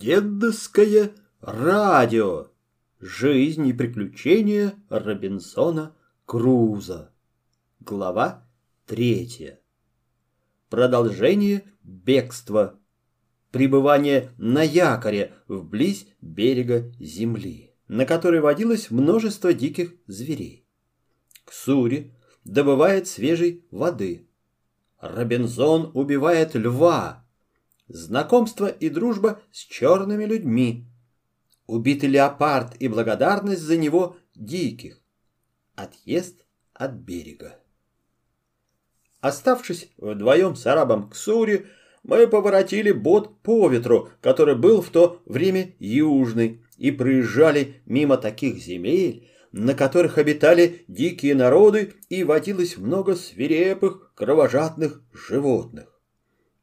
Дедовское радио. Жизнь и приключения Робинсона Круза. Глава третья. Продолжение бегства. Пребывание на якоре вблизь берега земли, на которой водилось множество диких зверей. Ксури добывает свежей воды. Робинзон убивает льва, знакомство и дружба с черными людьми, убитый леопард и благодарность за него диких, отъезд от берега. Оставшись вдвоем с арабом Ксури, мы поворотили бот по ветру, который был в то время южный, и проезжали мимо таких земель, на которых обитали дикие народы и водилось много свирепых, кровожадных животных.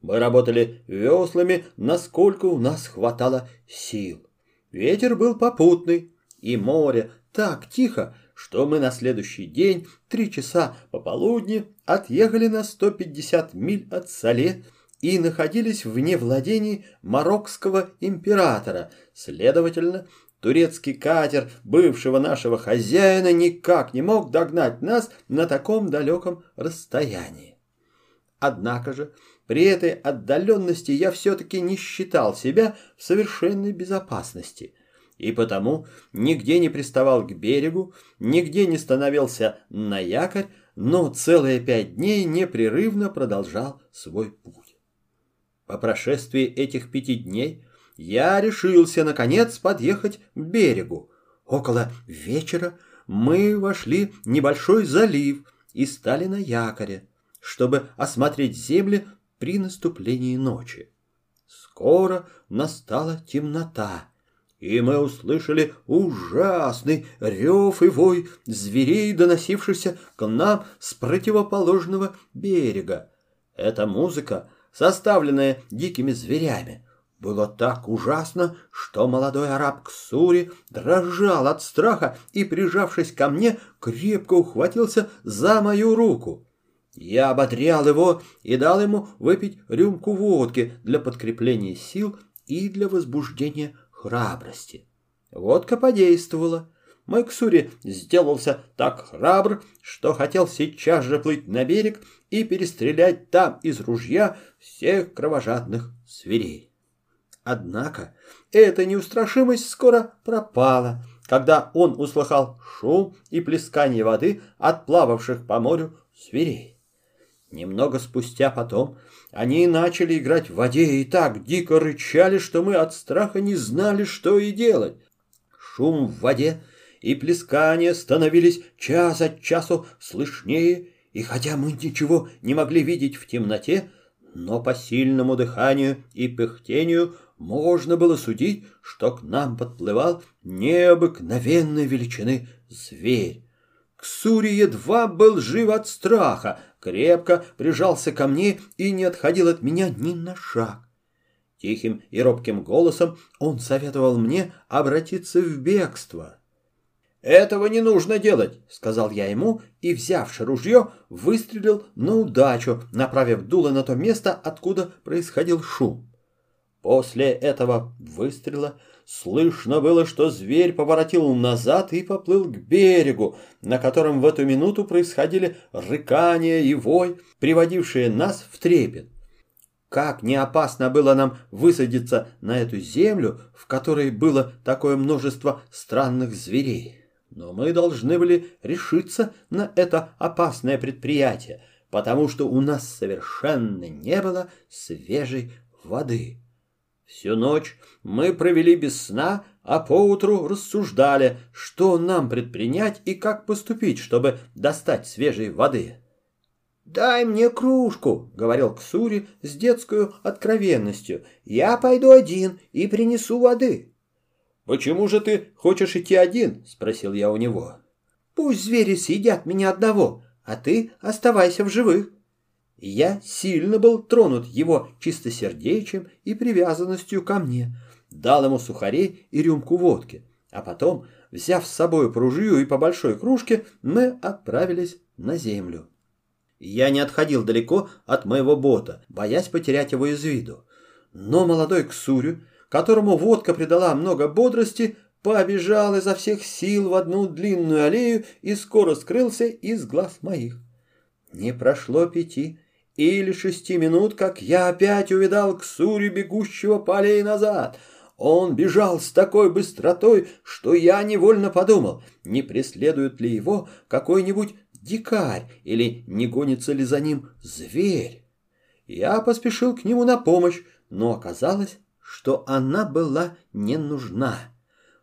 Мы работали веслами, насколько у нас хватало сил. Ветер был попутный, и море так тихо, что мы на следующий день, три часа пополудни, отъехали на 150 миль от Сале и находились вне владений марокского императора. Следовательно, турецкий катер бывшего нашего хозяина никак не мог догнать нас на таком далеком расстоянии. Однако же при этой отдаленности я все-таки не считал себя в совершенной безопасности, и потому нигде не приставал к берегу, нигде не становился на якорь, но целые пять дней непрерывно продолжал свой путь. По прошествии этих пяти дней я решился, наконец, подъехать к берегу. Около вечера мы вошли в небольшой залив и стали на якоре, чтобы осмотреть земли при наступлении ночи. Скоро настала темнота, и мы услышали ужасный рев и вой зверей, доносившихся к нам с противоположного берега. Эта музыка, составленная дикими зверями, было так ужасно, что молодой араб Ксури дрожал от страха и, прижавшись ко мне, крепко ухватился за мою руку. Я ободрял его и дал ему выпить рюмку водки для подкрепления сил и для возбуждения храбрости. Водка подействовала. Мой Ксури сделался так храбр, что хотел сейчас же плыть на берег и перестрелять там из ружья всех кровожадных зверей. Однако эта неустрашимость скоро пропала, когда он услыхал шум и плескание воды от плававших по морю зверей. Немного спустя потом они начали играть в воде и так дико рычали, что мы от страха не знали, что и делать. Шум в воде и плескание становились час от часу слышнее, и хотя мы ничего не могли видеть в темноте, но по сильному дыханию и пыхтению можно было судить, что к нам подплывал необыкновенной величины зверь. Ксури едва был жив от страха, крепко прижался ко мне и не отходил от меня ни на шаг. Тихим и робким голосом он советовал мне обратиться в бегство. «Этого не нужно делать», — сказал я ему, и, взявши ружье, выстрелил на удачу, направив дуло на то место, откуда происходил шум. После этого выстрела слышно было, что зверь поворотил назад и поплыл к берегу, на котором в эту минуту происходили рыкания и вой, приводившие нас в трепет. Как не опасно было нам высадиться на эту землю, в которой было такое множество странных зверей. Но мы должны были решиться на это опасное предприятие, потому что у нас совершенно не было свежей воды. Всю ночь мы провели без сна, а поутру рассуждали, что нам предпринять и как поступить, чтобы достать свежей воды. «Дай мне кружку», — говорил Ксури с детской откровенностью. «Я пойду один и принесу воды». «Почему же ты хочешь идти один?» — спросил я у него. «Пусть звери съедят меня одного, а ты оставайся в живых». Я сильно был тронут его чистосердечием и привязанностью ко мне, дал ему сухарей и рюмку водки, а потом, взяв с собой пружью и по большой кружке, мы отправились на землю. Я не отходил далеко от моего бота, боясь потерять его из виду. Но молодой Ксурю, которому водка придала много бодрости, побежал изо всех сил в одну длинную аллею и скоро скрылся из глаз моих. Не прошло пяти или шести минут, как я опять увидал Ксури, бегущего по аллее назад. Он бежал с такой быстротой, что я невольно подумал, не преследует ли его какой-нибудь дикарь или не гонится ли за ним зверь. Я поспешил к нему на помощь, но оказалось, что она была не нужна.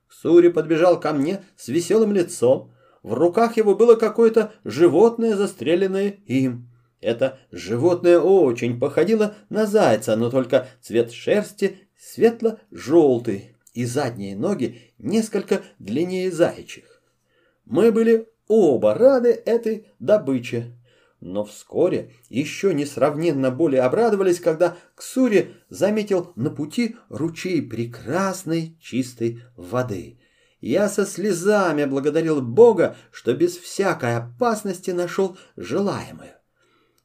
Ксури подбежал ко мне с веселым лицом, в руках его было какое-то животное, застреленное им. Это животное очень походило на зайца, но только цвет шерсти светло-желтый и задние ноги несколько длиннее заячьих. Мы были оба рады этой добыче. Но вскоре еще несравненно более обрадовались, когда Ксури заметил на пути ручей прекрасной чистой воды. Я со слезами благодарил Бога, что без всякой опасности нашел желаемое.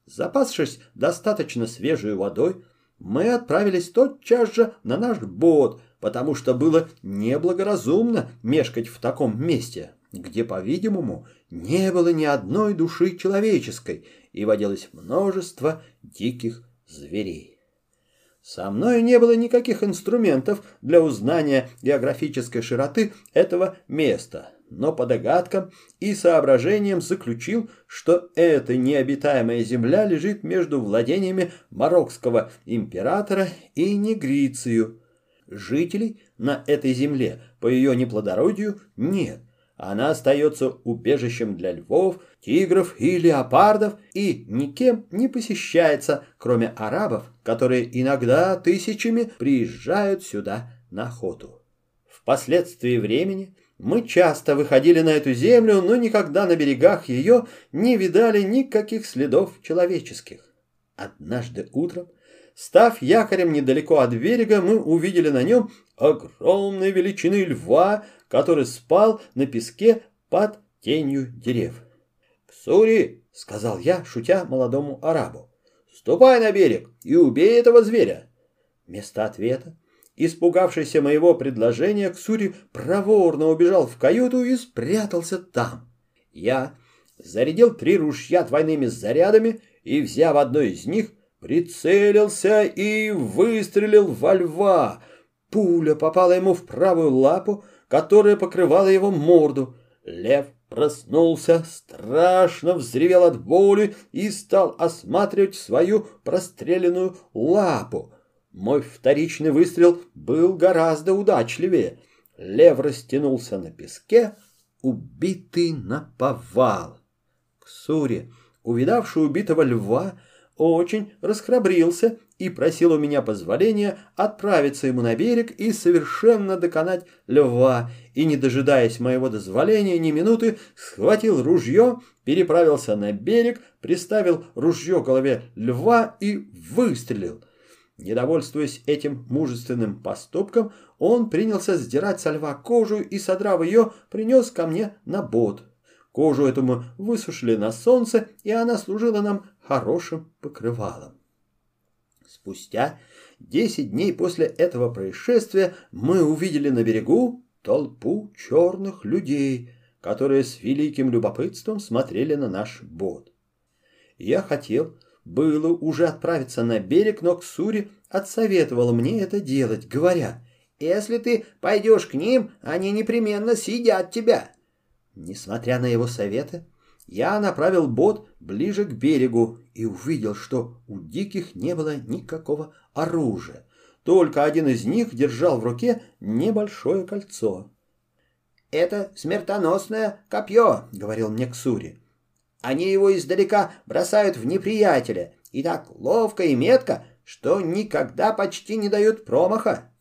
Запасшись достаточно свежей водой, мы отправились тотчас же на наш бот, потому что было неблагоразумно мешкать в таком месте, где, по-видимому, не было ни одной души человеческой и водилось множество диких зверей. Со мной не было никаких инструментов для узнания географической широты этого места, но по догадкам и соображениям заключил, что эта необитаемая земля лежит между владениями Марокского императора и Негрицию. Жителей на этой земле по ее неплодородию нет, она остается убежищем для львов, тигров и леопардов и никем не посещается, кроме арабов, которые иногда тысячами приезжают сюда на охоту. Впоследствии времени мы часто выходили на эту землю, но никогда на берегах ее не видали никаких следов человеческих. Однажды утром, став якорем недалеко от берега, мы увидели на нем огромной величины льва, который спал на песке под тенью дерев. «Ксури!» — сказал я, шутя молодому арабу. «Ступай на берег и убей этого зверя!» Вместо ответа, испугавшийся моего предложения, Ксури проворно убежал в каюту и спрятался там. Я зарядил три ружья двойными зарядами и, взяв одно из них, прицелился и выстрелил во льва. Пуля попала ему в правую лапу, которая покрывала его морду. Лев проснулся, страшно взревел от боли и стал осматривать свою простреленную лапу. Мой вторичный выстрел был гораздо удачливее. Лев растянулся на песке, убитый на повал. Ксури, увидавший убитого льва, очень расхрабрился и просил у меня позволения отправиться ему на берег и совершенно доконать льва, и, не дожидаясь моего дозволения ни минуты, схватил ружье, переправился на берег, приставил ружье к голове льва и выстрелил. Недовольствуясь этим мужественным поступком, он принялся сдирать со льва кожу и, содрав ее, принес ко мне на бот. Кожу эту мы высушили на солнце, и она служила нам хорошим покрывалом. Спустя десять дней после этого происшествия мы увидели на берегу толпу черных людей, которые с великим любопытством смотрели на наш бот. Я хотел было уже отправиться на берег, но Ксури отсоветовала мне это делать, говоря, «Если ты пойдешь к ним, они непременно съедят тебя». Несмотря на его советы, я направил бот ближе к берегу и увидел, что у диких не было никакого оружия. Только один из них держал в руке небольшое кольцо. «Это смертоносное копье», — говорил мне Ксури. «Они его издалека бросают в неприятеля, и так ловко и метко, что никогда почти не дают промаха».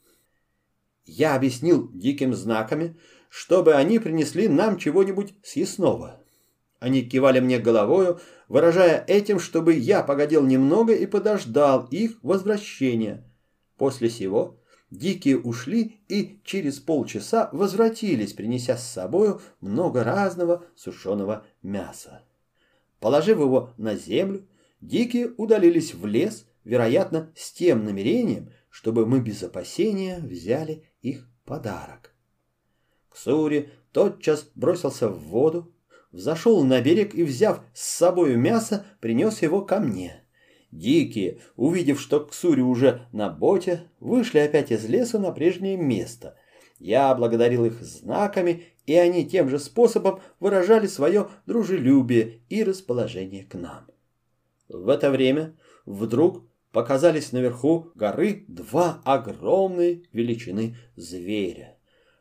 Я объяснил диким знаками, чтобы они принесли нам чего-нибудь съестного. Они кивали мне головою, выражая этим, чтобы я погодил немного и подождал их возвращения. После сего дикие ушли и через полчаса возвратились, принеся с собою много разного сушеного мяса. Положив его на землю, дикие удалились в лес, вероятно, с тем намерением, чтобы мы без опасения взяли их подарок. Ксури тотчас бросился в воду, взошел на берег и, взяв с собой мясо, принес его ко мне. Дикие, увидев, что Ксури уже на боте, вышли опять из леса на прежнее место. Я благодарил их знаками, и они тем же способом выражали свое дружелюбие и расположение к нам. В это время вдруг показались наверху горы два огромные величины зверя.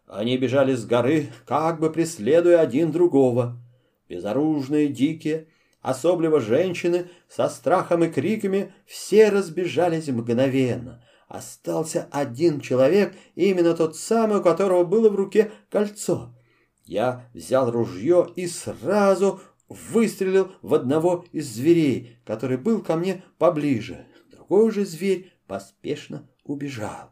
Они бежали с горы, как бы преследуя один другого. Безоружные, дикие, особливо женщины, со страхом и криками, все разбежались мгновенно. Остался один человек, именно тот самый, у которого было в руке кольцо. Я взял ружье и сразу выстрелил в одного из зверей, который был ко мне поближе. Другой же зверь поспешно убежал.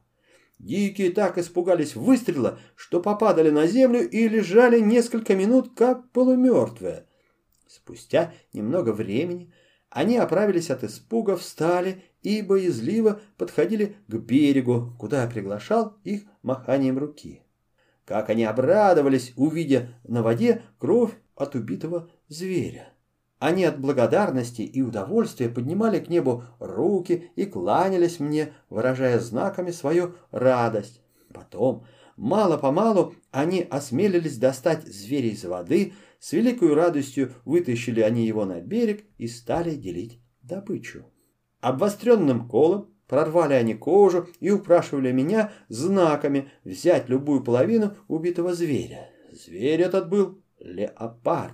Дикие так испугались выстрела, что попадали на землю и лежали несколько минут как полумертвые. Спустя немного времени они оправились от испуга, встали и боязливо подходили к берегу, куда приглашал их маханием руки. Как они обрадовались, увидя на воде кровь от убитого зверя. Они от благодарности и удовольствия поднимали к небу руки и кланялись мне, выражая знаками свою радость. Потом, мало-помалу, они осмелились достать зверя из воды, с великой радостью вытащили они его на берег и стали делить добычу. Обостренным колом прорвали они кожу и упрашивали меня знаками взять любую половину убитого зверя. Зверь этот был леопард.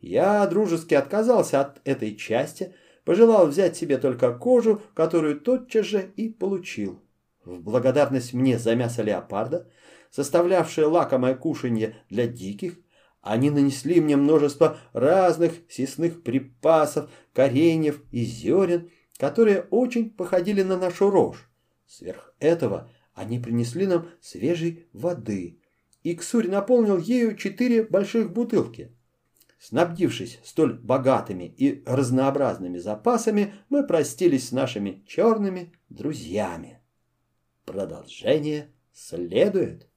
Я дружески отказался от этой части, пожелал взять себе только кожу, которую тотчас же и получил. В благодарность мне за мясо леопарда, составлявшее лакомое кушанье для диких, они нанесли мне множество разных съестных припасов, кореньев и зерен, которые очень походили на нашу рожь. Сверх этого они принесли нам свежей воды, и наполнил ею четыре больших бутылки. Снабдившись столь богатыми и разнообразными запасами, мы простились с нашими черными друзьями. Продолжение следует.